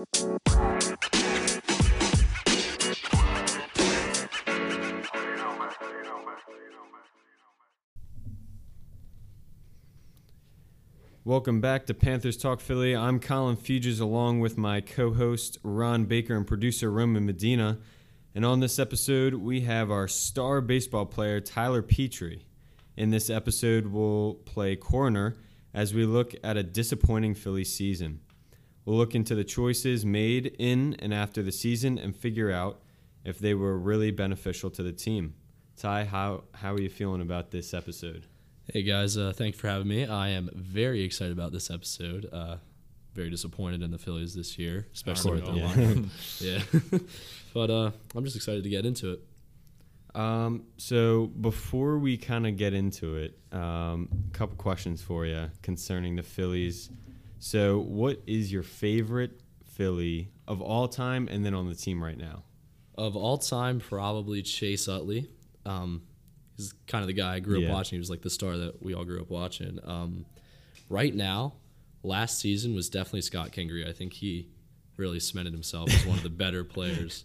Welcome back to Panthers Talk Philly. I'm Colin Fugers along with my co host Ron Baker and producer Roman Medina. And on this episode, we have our star baseball player Tyler Petery. In this episode, we'll play coroner as we look at a disappointing Philly season. We'll look into the choices made in and after the season and figure out if they were really beneficial to the team. Ty, how, how are you feeling about this episode? Hey guys, uh, thanks for having me. I am very excited about this episode. Uh, very disappointed in the Phillies this year, especially with the yeah. yeah, but uh, I'm just excited to get into it. Um, so before we kind of get into it, um, a couple questions for you concerning the Phillies. So, what is your favorite Philly of all time, and then on the team right now? Of all time, probably Chase Utley. Um, he's kind of the guy I grew Yeah. up watching. He was like the star that we all grew up watching. Um, right now, last season was definitely Scott Kingery. I think he really cemented himself as one of the better players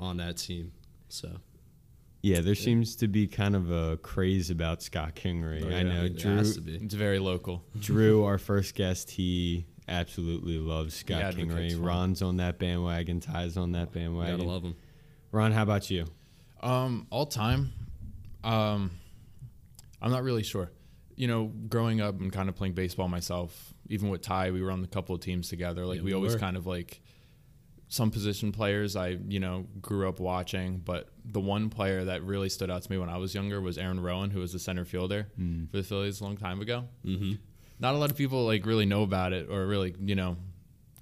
on that team. So Yeah, there seems to be kind of a craze about Scott Kingery. Oh, I know it Drew. has to be. It's very local. Drew, our first guest, he absolutely loves Scott advocates Kingery. for him. Ron's on that bandwagon. Ty's on that bandwagon. gotta love him. Ron, how about you? Um, all time, um, I'm not really sure. You know, growing up and kind of playing baseball myself, even with Ty, we were on a couple of teams together. Like Yeah, we, we always were. kind of like some position players I, you know, grew up watching. But the one player that really stood out to me when I was younger was Aaron Rowand, who was the center fielder for the Phillies a long time ago. Mm-hmm. not a lot of people like really know about it or really you know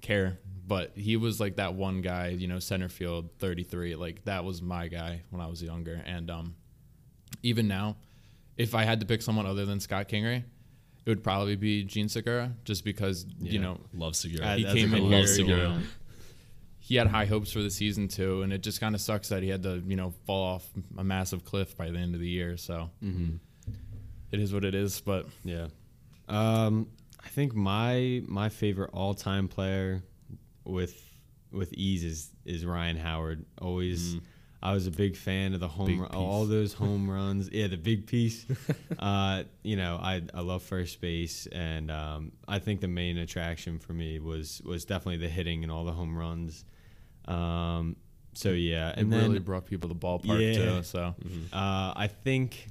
care but he was like that one guy you know center field 33 like that was my guy when i was younger and um even now if i had to pick someone other than scott kingery it would probably be jean segura just because you know Love Segura. Uh, he that's a came in here Love Segura. He had high hopes for the season too and it just kind of sucks that he had to you know fall off a massive cliff by the end of the year so Mm-hmm. it is what it is but Yeah. Um, I think my my favorite all time player with with ease is is Ryan Howard. Always, I was a big fan of the home run, all those home runs. Yeah, the big piece. uh, you know, I I love first base, and um, I think the main attraction for me was was definitely the hitting and all the home runs. Um, so yeah, it and then really brought people to the ballpark Yeah. too so uh, I think.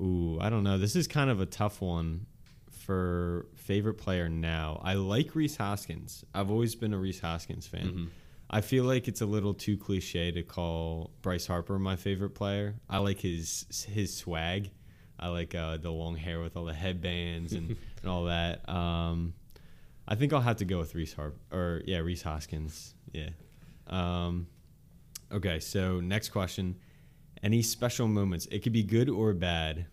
Ooh, I don't know. This is kind of a tough one for favorite player now. I like Rhys Hoskins. I've always been a Rhys Hoskins fan. Mhm. I feel like it's a little too cliche to call Bryce Harper my favorite player. I like his his swag. I like uh, the long hair with all the headbands and, and all that. Um, I think I'll have to go with Reese Harp or yeah Rhys Hoskins. Yeah. Um, okay, so next question: Any special moments? It could be good or bad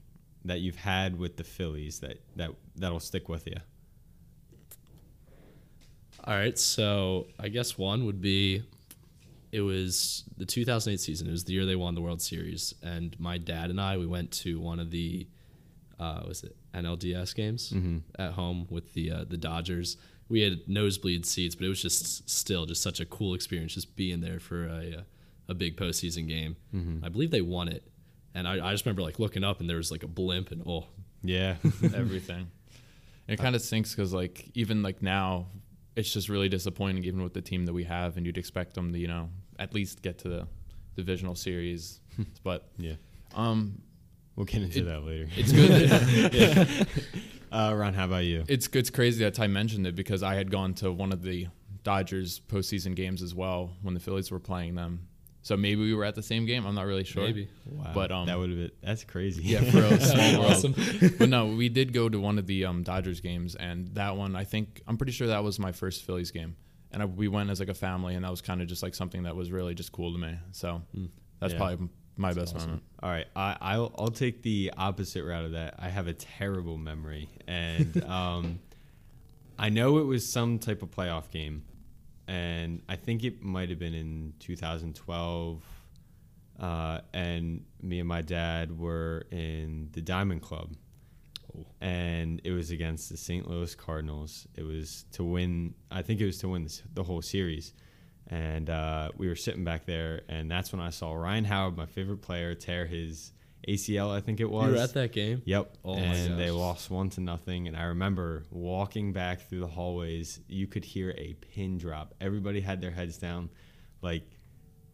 that you've had with the Phillies that that that'll stick with you. All right, so I guess one would be it was the 2008 season. It was the year they won the World Series, and my dad and I we went to one of the uh, was it NLDS games Mm-hmm. at home with the uh, the Dodgers. We had nosebleed seats, but it was just still just such a cool experience just being there for a uh, a big postseason game. Mm-hmm. I believe they won it, and I, I just remember like looking up and there was like a blimp and oh Yeah. everything. It kind of stinks because like even like now, it's just really disappointing even with the team that we have, and you'd expect them to you know at least get to the divisional series, but yeah. um, We'll get into It- that later. it's good. Uh, Ron, how about you? it's it's crazy that Ty mentioned it because I had gone to one of the Dodgers postseason games as well when the Phillies were playing them. So maybe we were at the same game. I'm not really sure. maybe Wow. But, um, that would have been that's crazy. Yeah, for a small world. awesome. but no, we did go to one of the um, Dodgers games, and that one, I think, I'm pretty sure that was my first Phillies game, and I, we went as like a family, and that was kind of just like something that was really just cool to me. So that's Yeah. probably my That's best awesome. moment. All right, I, I'll I'll take the opposite route of that. I have a terrible memory, and um, I know it was some type of playoff game, and I think it might have been in 2012. Uh, and me and my dad were in the Diamond Club, Oh. and it was against the St. Louis Cardinals. It was to win. I think it was to win this, the whole series. And uh, we were sitting back there, and that's when I saw Ryan Howard, my favorite player, tear his ACL. I think it was. You were at that game? Yep. Oh and they lost one to nothing. And I remember walking back through the hallways, you could hear a pin drop. Everybody had their heads down, like,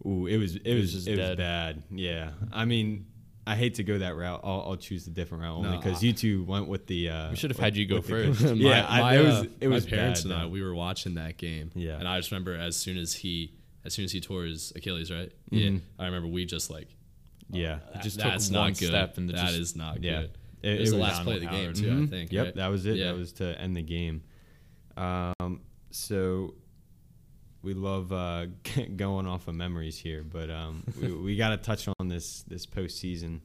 ooh, it was it, was was just it was bad. Yeah. I mean, I hate to go that route. I'll, I'll choose the different route only because I- you two went with the. Uh, We should have had you go with the- first. yeah, my, I, my, it was uh, it was my parents bad, and I. We were watching that game. Yeah. and I just remember as soon as he, as soon as he tore his Achilles, right? Mhm. Yeah, I remember we just like Yeah. that- just took that's one not good. step and it that just- is not Yeah. good. It, It was the last play of the game Howard. too. I Mhm. think. Yep, right? that was it. Yeah. That was to end the game. Um, so we love uh, going off of memories here, but um, we, we got to touch on this this postseason,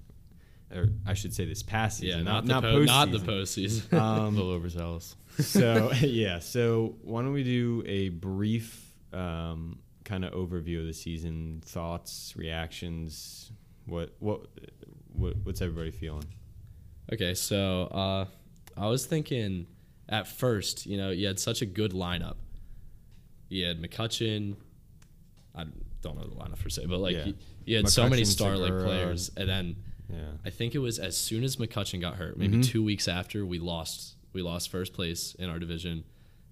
or I should say this past Yeah, season, not, not the not po- not the postseason. postseason. a Um, little overzealous. so yeah, so why don't we do a brief um, kind of overview of the season, thoughts, reactions, what what what what's everybody feeling? Okay, so uh, I was thinking at first, you know, you had such a good lineup. You had McCutchen. I don't know the lineup per se, but like Yeah. you, you had so many star like players, and then Yeah, I think it was as soon as McCutchen got hurt, maybe Mhm. two weeks after we lost, we lost first place in our division.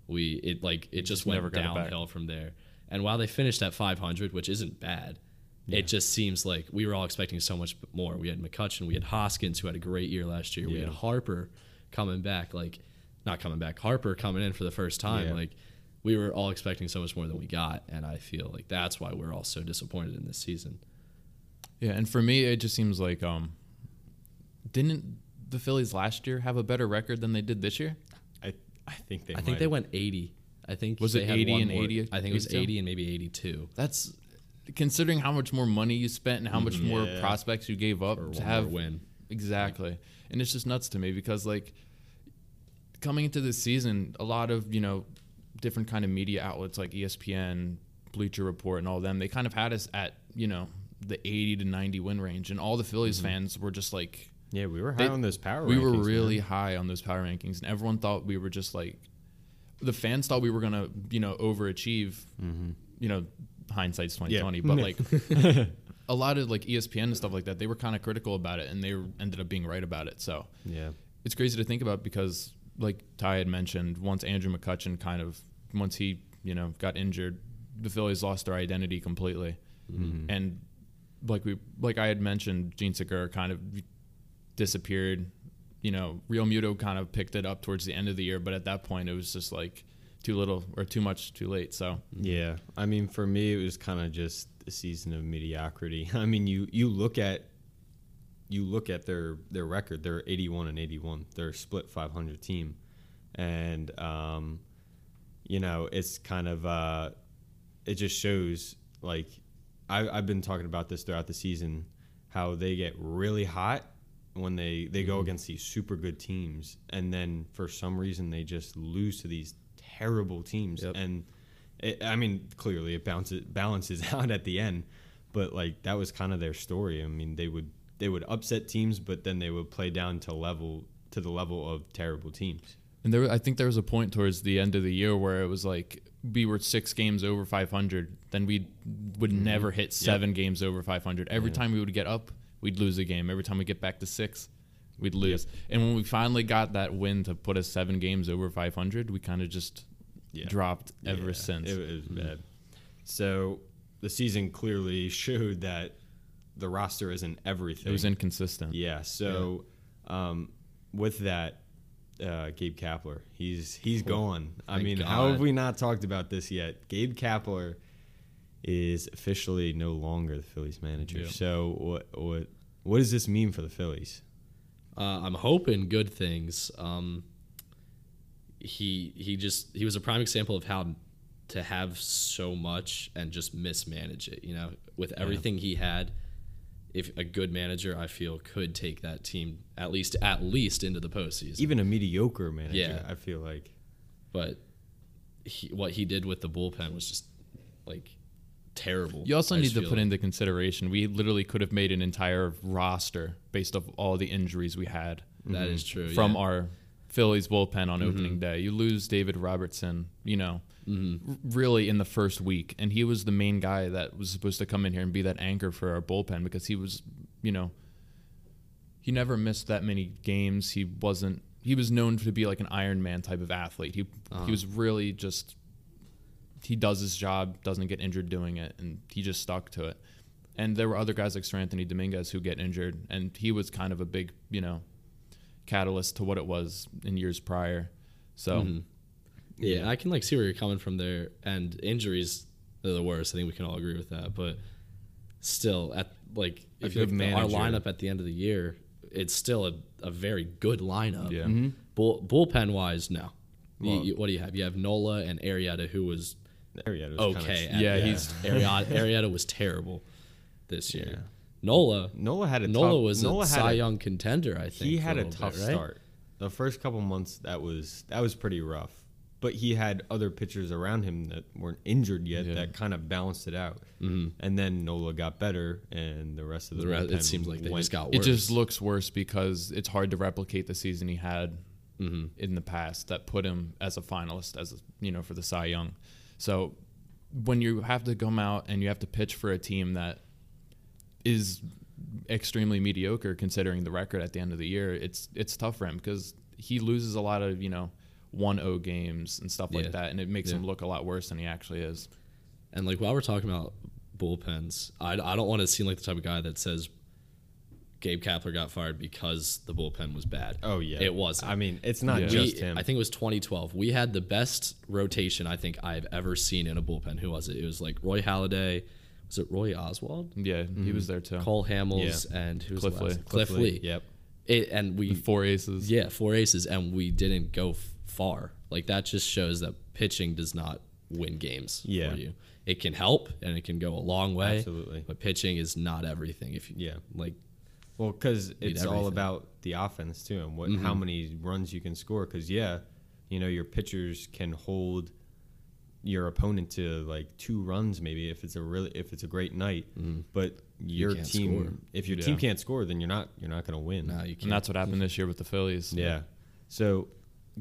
We it like it just Just went never got it back. downhill from there. And while they finished at 500, which isn't bad, Yeah. it just seems like we were all expecting so much more. We had McCutchen, we had Hoskins, who had a great year last year. We had Harper coming back, like not coming back, Harper coming in for the first time. Yeah. Like we were all expecting so much more than we got, and I feel like that's why we're all so disappointed in this season. Yeah, and for me, it just seems like um, didn't the Phillies last year have a better record than they did this year? I I think they I think they went 80. I think Was they it had 80 and 80 I think it was 82? 80 and maybe 82. That's considering how much more money you spent and how much more Mm-hmm. Prospects you gave up For to have win. Exactly. And it's just nuts to me because like coming into this season, a lot of, you know, different kind of media outlets like ESPN, Bleacher Report and all them, they kind of had us at, you know, the 80 to 90 win range and all the Phillies mm-hmm. fans were just like Yeah, we were high They- on those power. we were rankings, man. really high on those power rankings and everyone thought we were just like the fans thought we were going to, you know, overachieve. Mm-hmm. You know, hindsight's 2020, but like a lot of like ESPN and stuff like that, they were kind of critical about it, and they ended up being right about it. So Yeah, it's crazy to think about because, like Ty had mentioned, once Andrew McCutchen kind of once he you know got injured, the Phillies lost their identity completely, and like we like I had mentioned, Jean Segura kind of disappeared. You know, Realmuto kind of picked it up towards the end of the year, but at that point it was just like too little or too much too late. So yeah. I mean, for me, it was kind of just a season of mediocrity. I mean, you you look at you look at their their record. They're 81 and 81. They're a split 500 team, and um, you know, it's kind of uh, it just shows like I, I've been talking about this throughout the season how they get really hot when they they Mm-hmm. go against these super good teams and then for some reason they just lose to these terrible teams Yep. and it, I mean clearly it bounces balances out at the end but like that was kind of their story I mean they would they would upset teams but then they would play down to level to the level of terrible teams And there, I think there was a point towards the end of the year where it was like we were six games over 500. Then we would never hit seven games over 500. Every Yeah. time we would get up, we'd lose a game. Every time we get back to six, we'd lose. And when we finally got that win to put us seven games over 500, we kind of just Yeah. dropped ever Yeah, since. It, it was bad. So the season clearly showed that the roster isn't everything. It was inconsistent. Yeah. So um, with that, uh, Gabe Kapler, he's he's gone. I Thank mean, how have we not talked about this yet? Gabe Kapler is officially no longer the Phillies manager. Yeah. So what what what does this mean for the Phillies? Uh, I'm hoping good things. Um, he he just he was a prime example of how to have so much and just mismanage it. You know, with everything he had, if a good manager, I feel, could take that team at least at least into the postseason. Even a mediocre manager, Yeah. I feel like. but he, what he did with the bullpen was just like terrible. You also I need to put like. into consideration we literally could have made an entire roster based off all the injuries we had. That is true. from yeah. our Phillies bullpen on Mm-hmm. opening day. You lose David Robertson, you know, Mm-hmm. really in the first week, and he was the main guy that was supposed to come in here and be that anchor for our bullpen because he was, you know, he never missed that many games. He wasn't. He was known to be like an Iron Man type of athlete. He Uh-huh. he was really just. He does his job, doesn't get injured doing it, and he just stuck to it. And there were other guys like Seranthony Dominguez who get injured, and he was kind of a big, you know, catalyst to what it was in years prior. So Mhm. Yeah, I can like see where you're coming from there. And injuries are the worst. I think we can all agree with that. But still, at like A if you good look at our lineup at the end of the year, it's still a, a very good lineup. Yeah. Mm-hmm. Bull, bullpen wise, no. Well- you- what do you have? You have Nola and Arrieta, who was Arrieta was okay. Kinda, at Yeah, he's- Arrieta, Arrieta was terrible this year. Yeah. Nola, Nola had a Nola tough, was Nola a had Cy a- Young contender. I think he had a little tough bit, right? start. The first couple months that was that was pretty rough. But he had other pitchers around him that weren't injured yet Yeah. that kind of balanced it out. hmm And then Nola got better, and the rest of the, The rest, it seems like they just got it just looks worse because it's hard to replicate the season he had hmm in the past that put him as a finalist as a, you know for the Cy Young. So when you have to come out and you have to pitch for a team that is extremely mediocre considering the record at the end of the year, it's it's tough for him because he loses a lot of you know 1-0 games and stuff Yeah. like that, and it makes Yeah. him look a lot worse than he actually is. And like while we're talking about bullpens, I, I don't want to seem like the type of guy that says Gabe Kapler got fired because the bullpen was bad. Oh yeah, It wasn't. I mean, it's not Yeah. just We- him. I think it was 2012. We had the best rotation I think I've ever seen in a bullpen. Who was it? It was like Roy Halladay. Was it Roy Oswalt? Yeah, he mm-hmm. was there too. Cole Hamels and who was Cliff? Lee. Cliff, Lee. Yep. It, and we Four aces. yeah four aces and we didn't go f- far. Like that just shows that pitching does not win games Yeah. for you. It can help and it can go a long way. Absolutely. But pitching is not everything. If you Yeah. like Well, because it's all about the offense too, and what how mm-hmm. many runs you can score. Because yeah, you know your pitchers can hold your opponent to like two runs maybe if it's a really if it's a great night. Mm-hmm. But your can't team, score. if your Yeah. team can't score, then you're not you're not going to win. no, you can't. And that's what happened this year with the Phillies. Yeah. So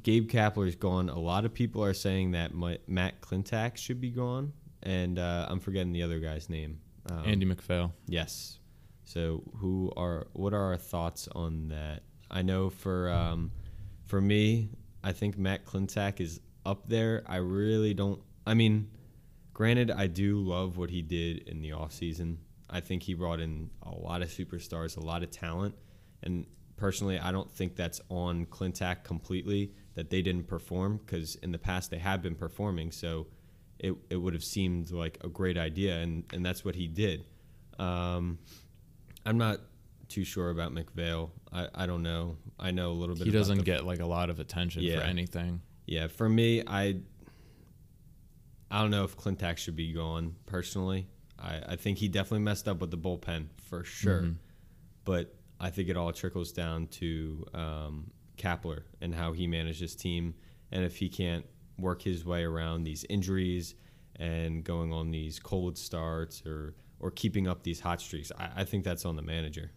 Gabe Kapler's gone. A lot of people are saying that Ma- Matt Klentak should be gone, and uh, I'm forgetting the other guy's name. Um, Andy MacPhail. Yes. So who are what are our thoughts on that? I know for um, for me, I think Matt Klentak is up there. I really don't. I mean, granted, I do love what he did in the offseason. I think he brought in a lot of superstars, a lot of talent, and personally, I don't think that's on Klentak completely that they didn't perform because in the past they have been performing. So it, it would have seemed like a great idea, and, and that's what he did. Um, I'm not too sure about MacPhail. I, I don't know. I know a little bit. He doesn't get like a lot of attention Yeah. for anything. Yeah, for me, I I don't know if Klentak should be gone personally. I, I think he definitely messed up with the bullpen for sure, Mhm. but I think it all trickles down to um, Kapler and how he managed his team, and if he can't work his way around these injuries and going on these cold starts or or keeping up these hot streaks, I, I think that's on the manager.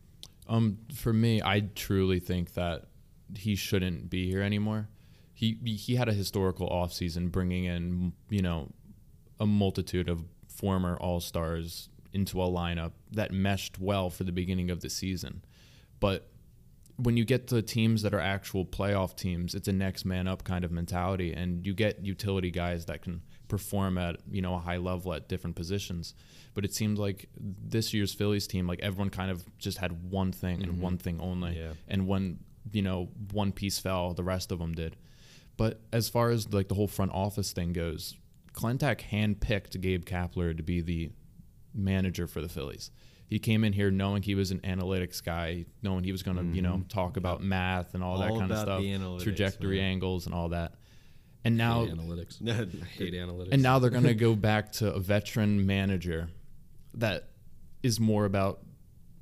Um, for me, I truly think that he shouldn't be here anymore. He he had a historical offseason bringing in you know a multitude of former All Stars into a lineup that meshed well for the beginning of the season, but when you get to teams that are actual playoff teams, it's a next man up kind of mentality, and you get utility guys that can perform at you know a high level at different positions. But it seems like this year's Phillies team, like everyone kind of just had one thing and mm-hmm. one thing only, Yeah. and when you know one piece fell, the rest of them did. But as far as like the whole front office thing goes, Klentak handpicked Gabe Kapler to be the manager for the Phillies. He came in here knowing he was an analytics guy, knowing he was going to, you know, mm-hmm. talk about math and all, that All kind of stuff, trajectory man. angles and all that. And now hate analytics. I hate analytics. and now they're going to go back to a veteran manager that is more about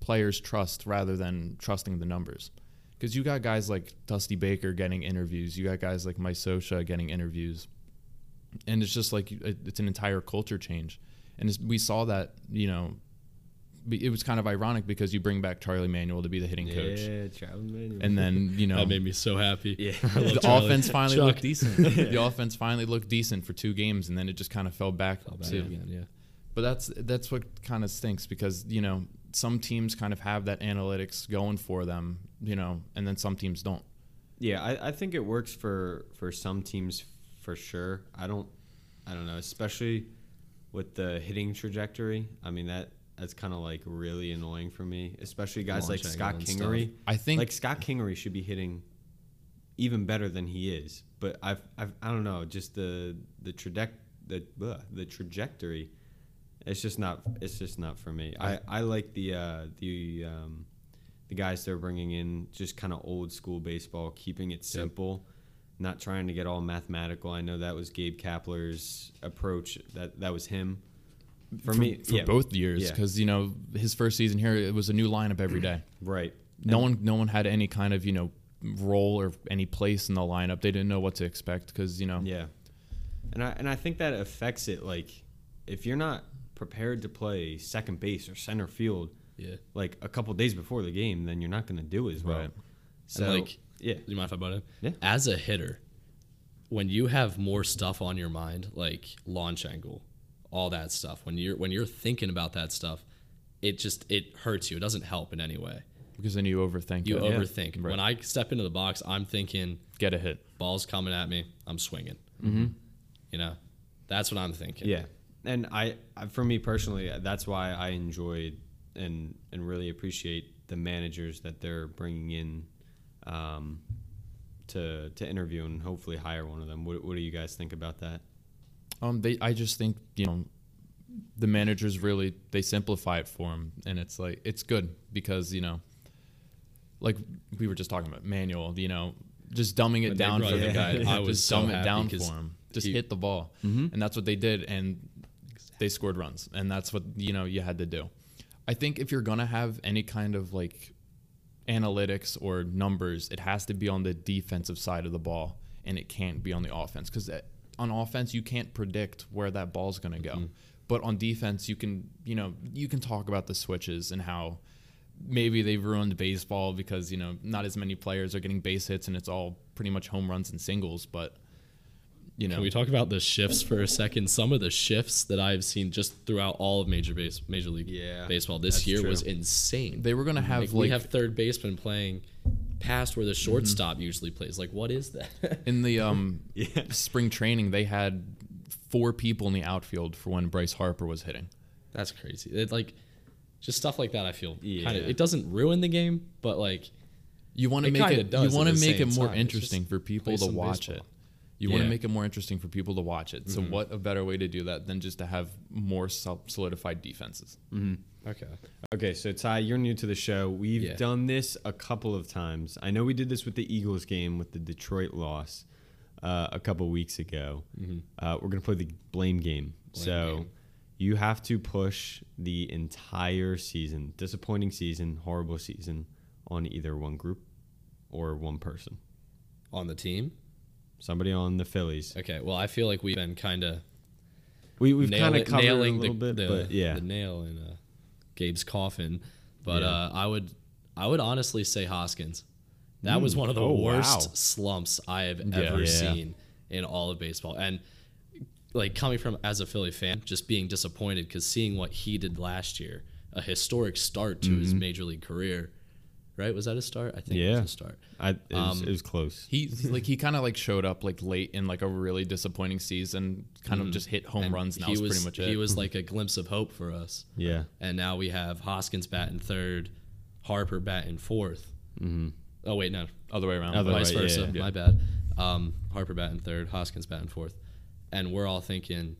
players' trust rather than trusting the numbers. Because you got guys like Dusty Baker getting interviews, you got guys like Mike Scioscia getting interviews, and it's just like it's an entire culture change. And we saw that, you know, it was kind of ironic because you bring back Charlie Manuel to be the hitting coach, Yeah, Charlie Manuel. and then you know That made me so happy. Yeah. The Charlie. offense finally Chuck. looked decent. the offense finally looked decent for two games, and then it just kind of fell back. Fell back to, again, yeah. But that's that's what kind of stinks because you know some teams kind of have that analytics going for them, you know, and then some teams don't. Yeah, I, I think it works for for some teams for sure. I don't I don't know, especially with the hitting trajectory. I mean that that's kind of like really annoying for me, especially guys like Scott Kingery. stuff. I think like Scott Kingery should be hitting even better than he is, but I've, I've I don't know, just the the traject the the trajectory. It's just not it's just not for me. I, I like the uh, the um, the guys they're bringing in, just kind of old school baseball, keeping it simple, not trying to get all mathematical. I know that was Gabe Kapler's approach. That that was him. For, me, for yeah, both years Yeah. because you know his first season here it was a new lineup every day. right. No one no one had any kind of you know role or any place in the lineup. They didn't know what to expect because you know Yeah, and I and I think that affects it. Like, if you're not prepared to play second base or center field, Yeah. like a couple days before the game, then you're not going to do as well. Right. So, and like, yeah, do you mind if I butt in? Yeah. As a hitter, when you have more stuff on your mind, like launch angle, all that stuff, when you're when you're thinking about that stuff, it just it hurts you. It doesn't help in any way. because then you overthink. You it. overthink. Right. When I step into the box, I'm thinking get a hit. ball's coming at me. I'm swinging. Mm-hmm. You know, that's what I'm thinking. yeah. And I, I, for me personally, that's why I enjoyed and and really appreciate the managers that they're bringing in. Um, to, to interview and hopefully hire one of them. What, what do you guys think about that? Um, they I just think you know the managers really they simplify it for them, and it's like it's good because you know, like we were just talking about Manuel, you know, just dumbing it When down for the guy. I was just so dumb it down for him. Just he- hit the ball, and that's what they did, and they scored runs, and that's what you know you had to do. I think if you're gonna have any kind of like analytics or numbers, it has to be on the defensive side of the ball, and it can't be on the offense because on offense you can't predict where that ball's going to go. Mm-hmm. But on defense, you can you know you can talk about the switches and how maybe they've ruined baseball because you know not as many players are getting base hits and it's all pretty much home runs and singles. But you know Can we talk about the shifts for a second? Some of the shifts that I've seen just throughout all of major base, major league Yeah, baseball this year true. was insane. they were going to have like, like, we have third baseman playing past where the shortstop usually plays. Like, what is that? in the um Yeah. spring training they had four people in the outfield for when Bryce Harper was hitting. That's crazy. It like just stuff like that. I feel Yeah. kind of. It doesn't ruin the game, but like You want to make kinda it. does you want to make it more time. Interesting for people to watch baseball. it. You want to make it more interesting for people to watch it. So what a better way to do that than just to have more sol- solidified defenses? okay. Okay, so Ty, you're new to the show. We've Yeah. done this a couple of times. I know we did this with the Eagles game with the Detroit loss uh, a couple weeks ago. Uh, we're gonna play the blame game. so game. you have to push the entire season, disappointing season, horrible season, on either one group or one person. On the team. Somebody on the Phillies. Okay. Well, I feel like we've been kind of We we've kind of covered a little the, bit, the, but yeah, the nail in uh, Gabe's coffin. But Yeah. uh, I would I would honestly say Hoskins. That was one of the Oh, worst wow. slumps I have ever Yeah. seen in all of baseball. And like coming from as a Philly fan, just being disappointed because seeing what he did last year, a historic start to Mm-hmm. his major league career. Right? Was that a start? I think it Yeah. was a start. I, it, was, Um, it was close. He like he kind of like showed up like late in like a really disappointing season, kind of just hit home And runs. And that he was, was pretty much it. he was like a glimpse of hope for us. Yeah, and now we have Hoskins batting third, Harper batting 4th Mm-hmm. Oh wait, no, other way around. Other vice right, versa. yeah, yeah. My bad. Um, Harper batting third, Hoskins batting fourth, and we're all thinking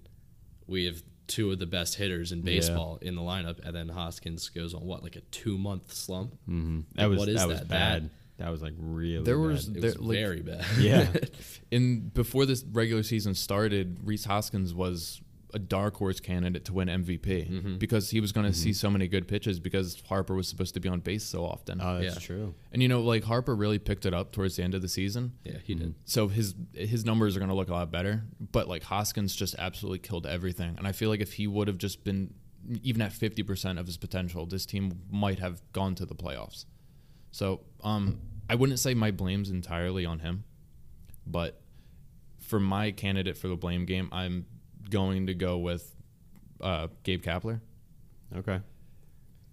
we have two of the best hitters in baseball in the lineup, and then Hoskins goes on what like a two month slump. hmm that was what is that was bad. That, was like really. There was- bad. It There- was like- very bad. yeah. and before this regular season started, Rhys Hoskins was a dark horse candidate to win MVP Mm-hmm. because he was going to see so many good pitches because Harper was supposed to be on base so often. Oh, that's Yeah. true. and you know, like Harper really picked it up towards the end of the season. yeah, he did. So his his numbers are going to look a lot better, but like Hoskins just absolutely killed everything. And I feel like if he would have just been even at 50% of his potential, this team might have gone to the playoffs. So um, I wouldn't say my blame's entirely on him, but for my candidate for the blame game, I'm going to go with uh, Gabe Kapler. Okay.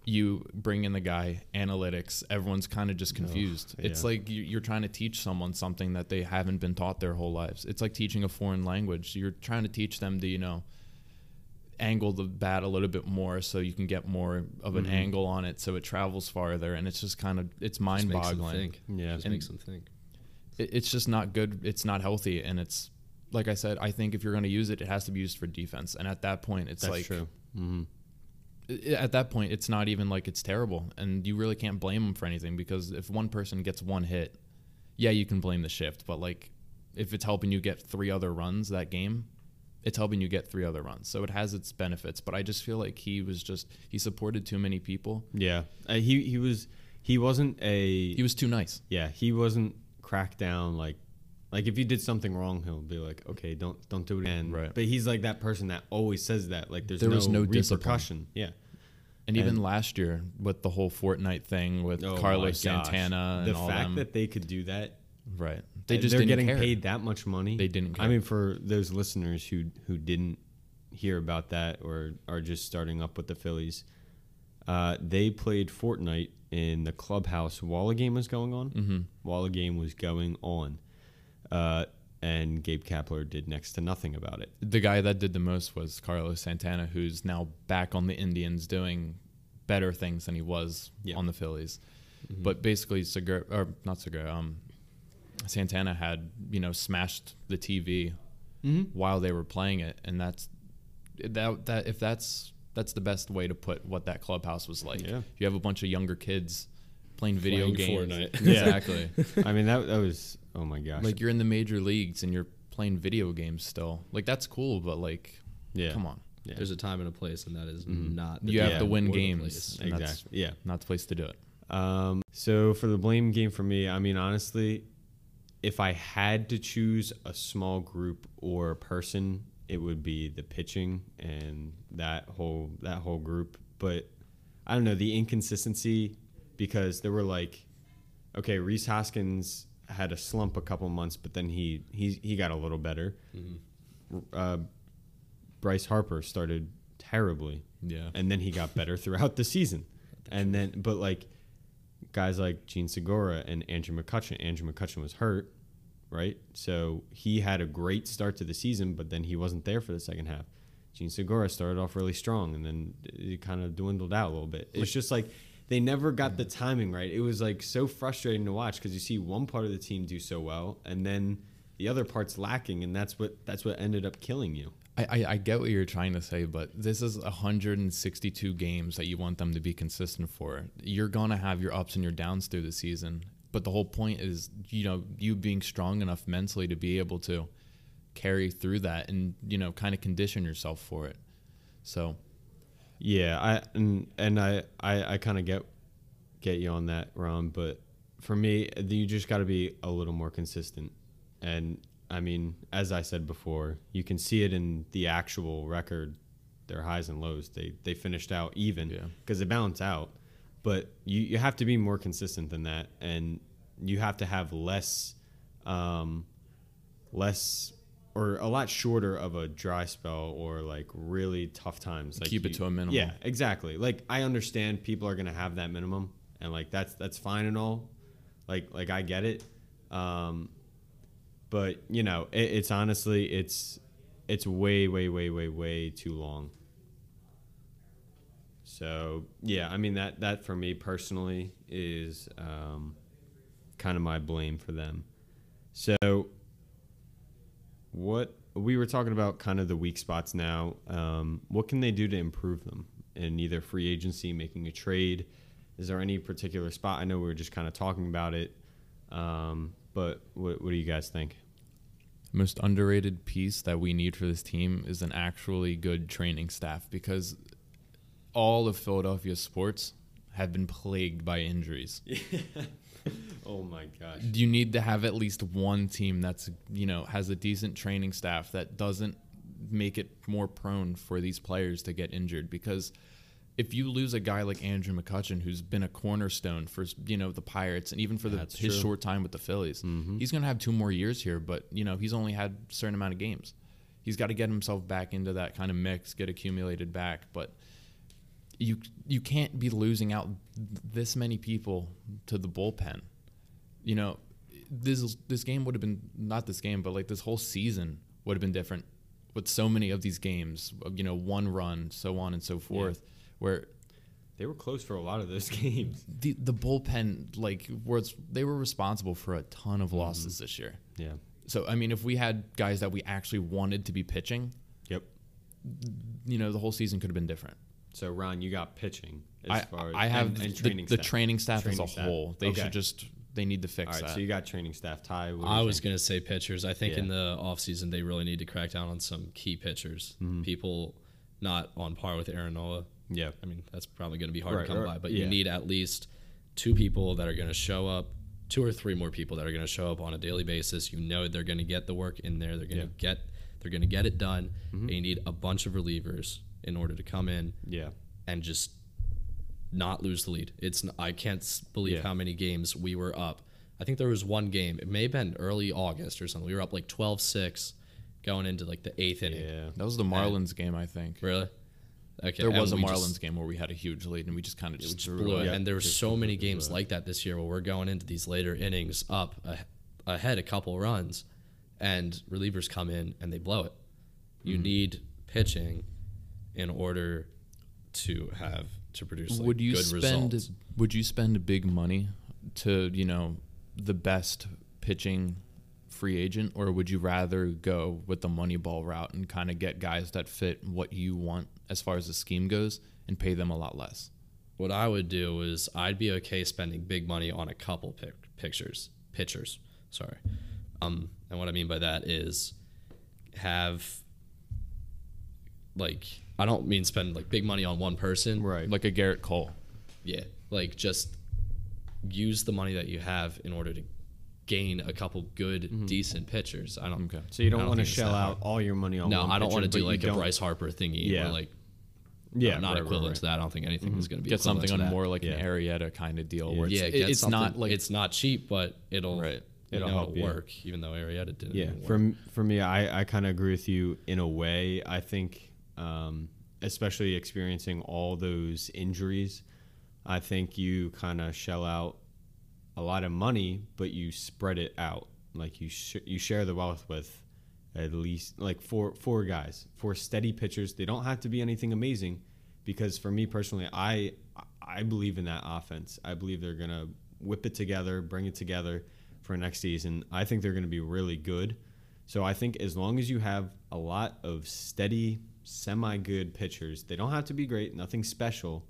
You bring in the guy, analytics, everyone's kind of just confused. It's yeah. like you- you're trying to teach someone something that they haven't been taught their whole lives. It's like teaching a foreign language. You're trying to teach them to, you know, angle the bat a little bit more so you can get more of an Mhm. angle on it so it travels farther and it's just kind of it's mind boggling think. Yeah. Just makes them think. it's just not good it's not healthy and it's like i said i think if you're going to use it it has to be used for defense. And at that point it's That's like true. hmm at that point it's not even like it's terrible. And you really can't blame them for anything because if one person gets one hit yeah you can blame the shift. But like if it's helping you get three other runs that game it's helping you get three other runs. So it has its benefits. But i just feel like he was just he supported too many people. Yeah. Uh, he he was he wasn't a he was too nice. Yeah he wasn't cracked down like like if you did something wrong he'll be like okay don't don't do it again Right. but he's like that person that always says that like there's There no, was no discipline. repercussion yeah and even last year with the whole Fortnite thing with Oh Carlos. Santana the and all the fact that they could do that right? They just they're getting care. paid that much money They didn't care. i mean for those listeners who who didn't hear about that or are just starting up with the phillies uh, they played Fortnite in the clubhouse while a game was going on. hmm While a game was going on, uh, and Gabe Kapler did next to nothing about it. The guy that did the most was Carlos Santana, who's now back on the Indians doing better things than he was Yeah. on the Phillies. Mm-hmm. But basically, Segura or not Segura, um, Santana had you know smashed the TV Mm-hmm. while they were playing it, and that's that that if that's that's the best way to put what that clubhouse was like. Yeah. You have a bunch of younger kids playing video Playing games. Fortnite. Exactly. I mean that that was oh my gosh. like you're in the major leagues and you're playing video games still. Like that's cool, but like, yeah, come on, Yeah. There's a time and a place, and that is Mhm. not. The you have to win games. place. and that's exactly. Yeah. not the place to do it. Um, so for the blame game for me, I mean honestly, if I had to choose a small group or a person, it would be the pitching and that whole that whole group. But I don't know the inconsistency because there were like, okay, Rhys Hoskins had a slump a couple months, but then he he he got a little better. Mhm. Uh, Bryce Harper started terribly Yeah. and then he got better throughout the season. And then, but like guys like Jean Segura and Andrew McCutchen, Andrew McCutchen was hurt, right? So he had a great start to the season, but then he wasn't there for the second half. Jean Segura started off really strong, and then it kind of dwindled out a little bit. It's just like they never got the timing right. It was like so frustrating to watch because you see one part of the team do so well, and then the other part's lacking, and that's what that's what ended up killing you. I, I, get what you're trying to say, but this is 162 games that you want them to be consistent for. You're gonna have your ups and your downs through the season, but the whole point is, you know, you being strong enough mentally to be able to carry through that and you know kind of condition yourself for it. So Yeah, I and and I I, I kind of get get you on that, Ron. But for me, you just got to be a little more consistent. And I mean, as I said before, you can see it in the actual record, their highs and lows. They they finished out even Yeah. because they balance out. But you you have to be more consistent than that, and you have to have less, um, less. Or a lot shorter of a dry spell, or like really tough times. Like Keep it you- to a minimum. Yeah, exactly. Like I understand people are gonna have that minimum, and like that's that's fine and all. Like like I get it, um, but you know it, it's honestly it's it's way way way way way too long. So yeah, I mean that that for me personally is um, kind of my blame for them. So what we were talking about kind of the weak spots now. Um, what can they do to improve them in either free agency, making a trade? Is there any particular spot? I know we were just kind of talking about it, um, but what, what do you guys think? most underrated piece that we need for this team is an actually good training staff because all of Philadelphia sports have been plagued by injuries. oh my gosh. You need to have at least one team that's, you know, has a decent training staff that doesn't make it more prone for these players to get injured because if you lose a guy like Andrew McCutchen, who's been a cornerstone for you know the Pirates and even for the, That's his true. short time with the Phillies, mm-hmm. he's going to have two more years here. But you know he's only had a certain amount of games. He's got to get himself back into that kind of mix, get accumulated back. But you you can't be losing out this many people to the bullpen. You know, this this game would have been not this game, but like this whole season would have been different with so many of these games. You know, one run, so on and so forth. Where They were close for a lot of those games. the the bullpen like was they were responsible for a ton of mm-hmm. losses this year. Yeah. So I mean, if we had guys that we actually wanted to be pitching, Yep. you know, the whole season could have been different. So Ron, you got pitching as I, far as I have and, the, and training the, staff. training staff as a staff. whole. They Okay. should just they need to fix All right, that. so you got training staff. Ty, what I was going to say pitchers. I think in Yeah. the offseason, they really need to crack down on some key pitchers. Mm-hmm. People not on par with Aaron Nola. Yeah. I mean, that's probably going to be hard Right, to come right, by, but yeah. you need at least two people that are going to show up, two or three more people that are going to show up on a daily basis. You know they're going to get the work in there. They're going to Yeah. get they're going to get it done. Mm-hmm. And you need a bunch of relievers in order to come in Yeah. and just not lose the lead. It's I can't believe Yeah. how many games we were up. I think there was one game. It may have been early August or something. We were up like 12-6 going into like the eighth inning. Yeah. that was the Marlins game, I think. Really? Okay. There was a and Marlins just- game where we had a huge lead and we just kind of just, just blew it. away. And there were so many games like that this year where we're going into these later innings up a, ahead a couple runs, and relievers come in and they blow it. You Mm-hmm. need pitching in order to have to produce like, would you good spend results. would you spend big money to you know the best pitching free agent or would you rather go with the money ball route and kind of get guys that fit what you want as far as the scheme goes and pay them a lot less What I would do is I'd be okay spending big money on a couple pic- pictures, pitchers. Sorry, um, and what I mean by that is have like I don't mean spend like big money on one person. Right. like a Gerrit Cole Yeah, like just use the money that you have in order to gain a couple good, mm-hmm. decent pitchers. I don't. Okay. So you don't, don't want to shell out all your money on one. No, I don't want to do like a don't- Bryce Harper thingy Yeah. like Yeah, no, not right, right, equivalent right. to that. I don't think anything is mm-hmm. going to be get something on more like Yeah. an Arrieta kind of deal where it's, yeah, it- it's not like it's not cheap, but it'll Right. It'll know, help it'll you. work, even though Arrieta didn't. Yeah, for for me, I, I kind of agree with you in a way. I think, um, especially experiencing all those injuries, I think you kind of shell out a lot of money, but you spread it out. Like you sh- you share the wealth with at least like four four guys, four steady pitchers. They don't have to be anything amazing, because for me personally, I I believe in that offense. I believe they're gonna whip it together, bring it together for next season. I think they're gonna be really good. So I think as long as you have a lot of steady, semi good pitchers, they don't have to be great, nothing special.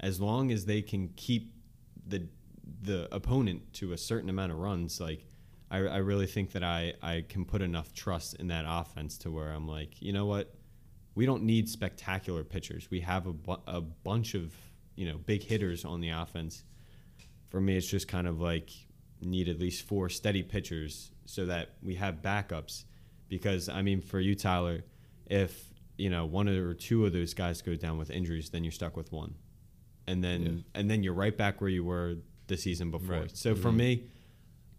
As long as they can keep the the opponent to a certain amount of runs, like I, I really think that I, I can put enough trust in that offense to where I'm like, you know what, we don't need spectacular pitchers. We have a, bu- a bunch of you know big hitters on the offense. For me, it's just kind of like need at least four steady pitchers so that we have backups. Because I mean, for you, Tyler, if you know one or two of those guys go down with injuries, then you're stuck with one, and then Yeah. and then you're right back where you were the season before. Right. So for mm-hmm. me,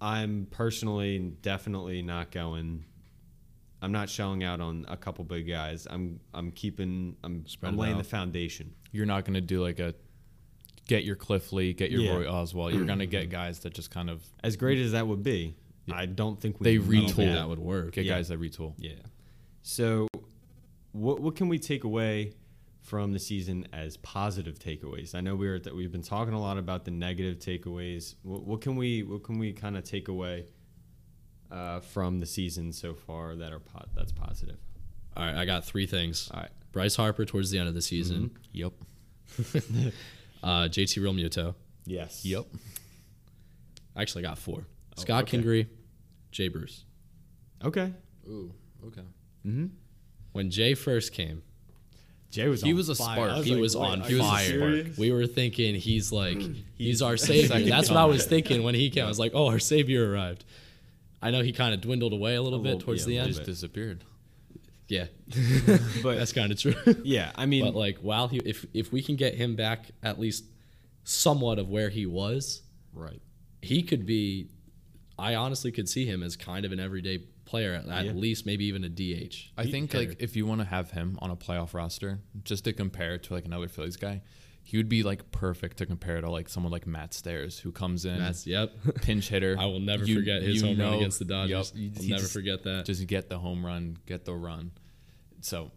I'm personally definitely not going. I'm not shelling out on a couple big guys. I'm I'm keeping I'm, I'm laying out. the foundation. you're not going to do like a get your Cliff Lee, get your Yeah. Roy Oswalt. You're going to get mm-hmm. guys that just kind of As great as that would be, I don't think we They I don't think retool. that would work. get Yeah. guys that retool. Yeah. So, what what can we take away from the season as positive takeaways? I know we were that we've been talking a lot about the negative takeaways. What, what can we what can we kind of take away uh, from the season so far that are po- that's positive? All right, I got three things. All right. Bryce Harper towards the end of the season. Yep. Uh, JT Realmuto. Yes. Yep. I actually got four. Scott okay. Kingery, Jay Bruce. Okay. Ooh. Okay. Mm-hmm. When Jay first came, Jay was He on was a fire. spark. I he like, was wait, on are fire. serious? We were thinking he's like mm. he's our savior. That's what I was thinking when he came. I was like, oh, our savior arrived. I know he kind of dwindled away a little A bit little- towards yeah, the end. little Just disappeared. Yeah, But- that's kind of true. Yeah, I mean, but like, while he, if if we can get him back at least somewhat of where he was, right. he could be. I honestly could see him as kind of an everyday player, at, at Yeah. least maybe even a DH. I think hitter. like if you want to have him on a playoff roster, just to compare to like another Phillies guy, he would be like perfect to compare to like someone like Matt Stairs who comes in That's yep. pinch hitter. I will never You- forget his you home run against the Dodgers. Yup, I'll he never just- forget that. Just get the home run, get the run. So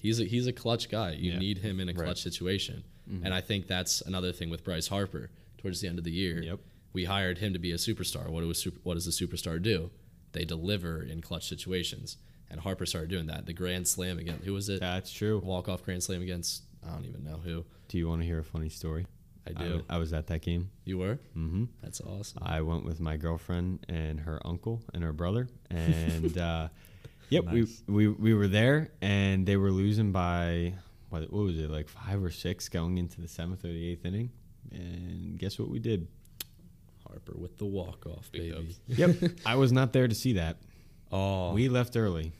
He's a he's a clutch guy. You Yeah. need him in a clutch Right. situation, mm-hmm. and I think that's another thing with Bryce Harper. Towards the end of the year, Yep. we hired him to be a superstar. What do a super, what does a superstar do? They deliver in clutch situations, and Harper started doing that. The grand slam again. Who was it? That's true. Walk off grand slam against I don't even know who. Do you want to hear a funny story? I I do. was, I was at that game. you were? Mm-hmm. That's awesome. I went with my girlfriend and her uncle and her brother, and uh, yep, Nice. we, we we were there, and they were losing by what, what was it like five or six going into the seventh or the eighth inning, and guess what we did? Harper with the walk off, baby. dubs. Yep, I was not there to see that. Oh, We left early.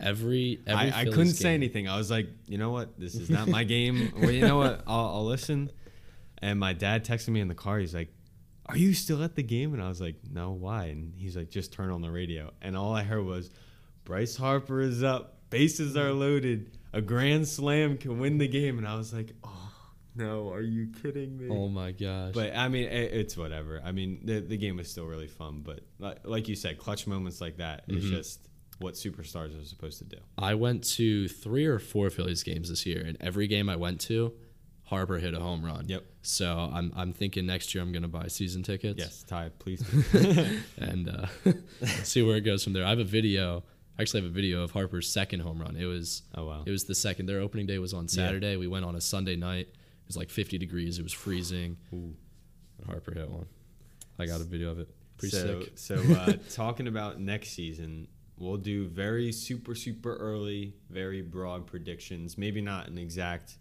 every every I, I couldn't say anything. I was like, you know what? This is not my game. well, you know what? I'll, I'll listen. And my dad texted me in the car. He's like, "Are you still at the game?" And I was like, "No, why?" And he's like, "Just turn on the radio." And all I heard was, "Bryce Harper is up. Bases are loaded. A grand slam can win the game." And I was like, "Oh no, are you kidding me?" Oh my gosh! But I mean, it, it's whatever. I mean, the the game was still really fun. But like, like you said, clutch moments like that is Mhm. just what superstars are supposed to do. I went to three or four Phillies games this year, and every game I went to, Harper hit a home run. Yep. So I'm I'm thinking next year I'm gonna buy season tickets. Yes, Ty, please. And uh, see where it goes from there. I have a video. Actually, I actually have a video of Harper's second home run. It was oh wow. it was the second. Their opening day was on Saturday. We went on a Sunday night. It was like 50 degrees. It was freezing. Ooh. And Harper hit one. I got a video of it. Pretty so, sick. so uh, talking about next season, we'll do very super super early, very broad predictions. Maybe not an exact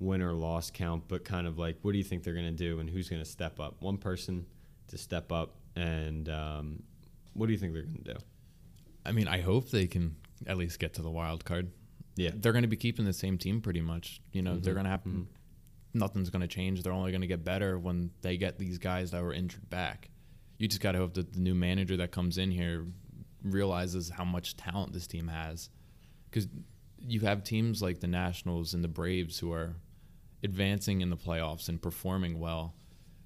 win or loss count, but kind of like what do you think they're going to do and who's going to step up? One person to step up, and um, what do you think they're going to do? I mean, I hope they can at least get to the wild card. Yeah. They're going to be keeping the same team pretty much. You know, they're Mhm, going to have mhm. Nothing's going to change. They're only going to get better when they get these guys that were injured back. You just got to hope that the new manager that comes in here realizes how much talent this team has. Because you have teams like the Nationals and the Braves who are advancing in the playoffs and performing well.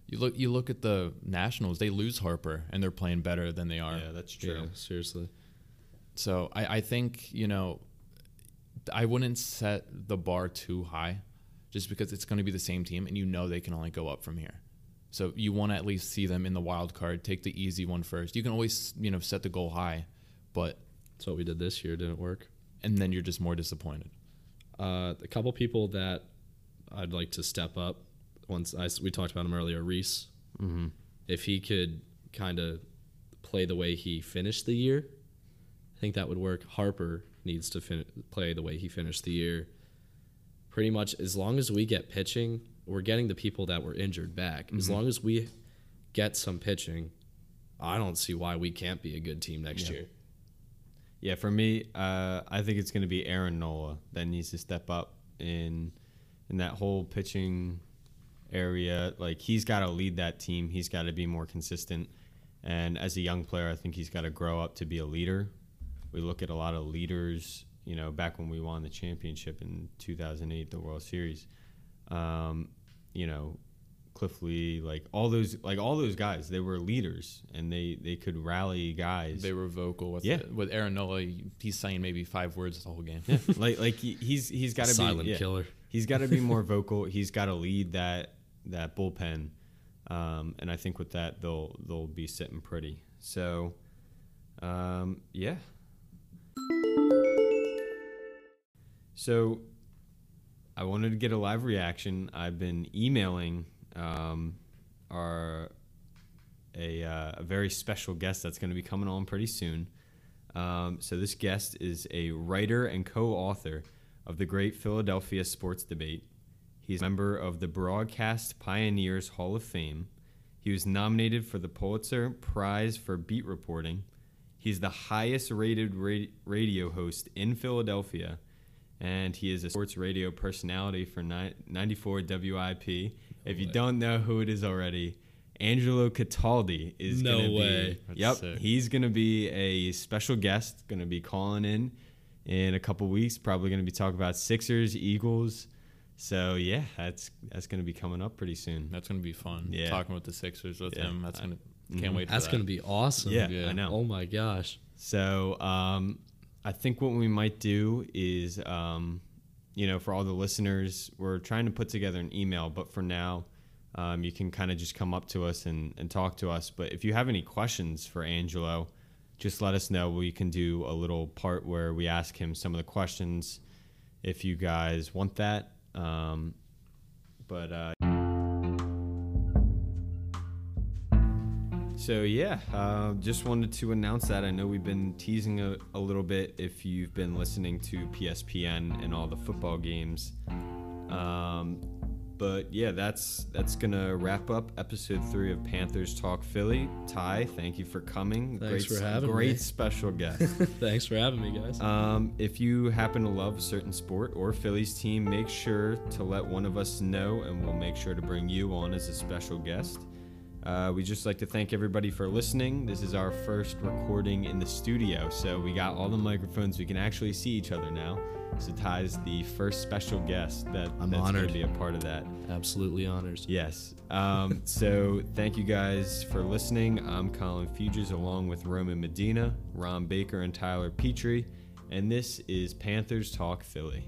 You look, you look at the Nationals; they lose Harper, and they're playing better than they are. Yeah, that's true. Yeah, seriously. So I, I think, you know, I wouldn't set the bar too high just because it's going to be the same team and you know they can only go up from here. So you want to at least see them in the wild card, take the easy one first. You can always, you know, set the goal high, but That's what we did this year. Didn't work. and then you're just more disappointed. Uh, a couple people that I'd like to step up. Once I, we talked about him earlier, Rhys. Mm-hmm. If he could kind of play the way he finished the year, I think that would work. Harper needs to fin- play the way he finished the year. Pretty much, as long as we get pitching, we're getting the people that were injured back. As Mhm. long as we get some pitching, I don't see why we can't be a good team next Yeah. year. Yeah, for me, uh, I think it's going to be Aaron Nola that needs to step up in in that whole pitching area. Like he's got to lead that team. He's got to be more consistent. And as a young player, I think he's got to grow up to be a leader. We look at a lot of leaders. You know, back when we won the championship in 2008, the World Series. Um, you know, Cliff Lee, like all those, like all those guys, they were leaders, and they they could rally guys. They were vocal with Yeah. with Aaron Nola. He's saying maybe five words the whole game. Yeah, like like he, he's he's got to be Silent yeah. killer. He's got to be more vocal. He's got to lead that that bullpen, um, and I think with that they'll they'll be sitting pretty. So, um, yeah. So, I wanted to get a live reaction. I've been emailing um, our a, uh, a very special guest that's going to be coming on pretty soon. Um, so this guest is a writer and co-author of the Great Philadelphia Sports Debate. He's a member of the Broadcast Pioneers Hall of Fame. He was nominated for the Pulitzer Prize for beat reporting. He's the highest rated ra- radio host in Philadelphia, and he is a sports radio personality for 94 WIP. If you way. don't know who it is already, Angelo Cataldi is No gonna way. be. Yep, sick. he's gonna be a special guest. Gonna be calling in in a couple weeks. Probably gonna be talking about Sixers, Eagles. So yeah, that's that's gonna be coming up pretty soon. That's gonna be fun. Yeah. Talking with the Sixers with Yeah. him. That's gonna. Mhm. Can't wait. For That's that. gonna be awesome. Yeah, Yeah. I know. Oh my gosh. So um, I think what we might do is, um, you know, for all the listeners, we're trying to put together an email, but for now, um, you can kind of just come up to us and, and talk to us. But if you have any questions for Angelo, just let us know. We can do a little part where we ask him some of the questions if you guys want that. Um, but uh, So yeah, uh, just wanted to announce that. I know we've been teasing a, a little bit if you've been listening to PSPN and all the football games. Um, but yeah, that's that's gonna wrap up episode three of Panthers Talk Philly. Ty, thank you for coming. Thanks great, for having great me. Great special guest. Thanks for having me, guys. Um, if you happen to love a certain sport or Phillies team, make sure to let one of us know, and we'll make sure to bring you on as a special guest. Uh, we just like to thank everybody for listening. This is our first recording in the studio, so we got all the microphones. We can actually see each other now. So Ty's the first special guest that I'm that's honored. to be a part of that. Absolutely honors. Yes. Um, so thank you guys for listening. I'm Colin Fuges along with Roman Medina, Ron Baker, and Tyler Petery. And this is Panthers Talk Philly.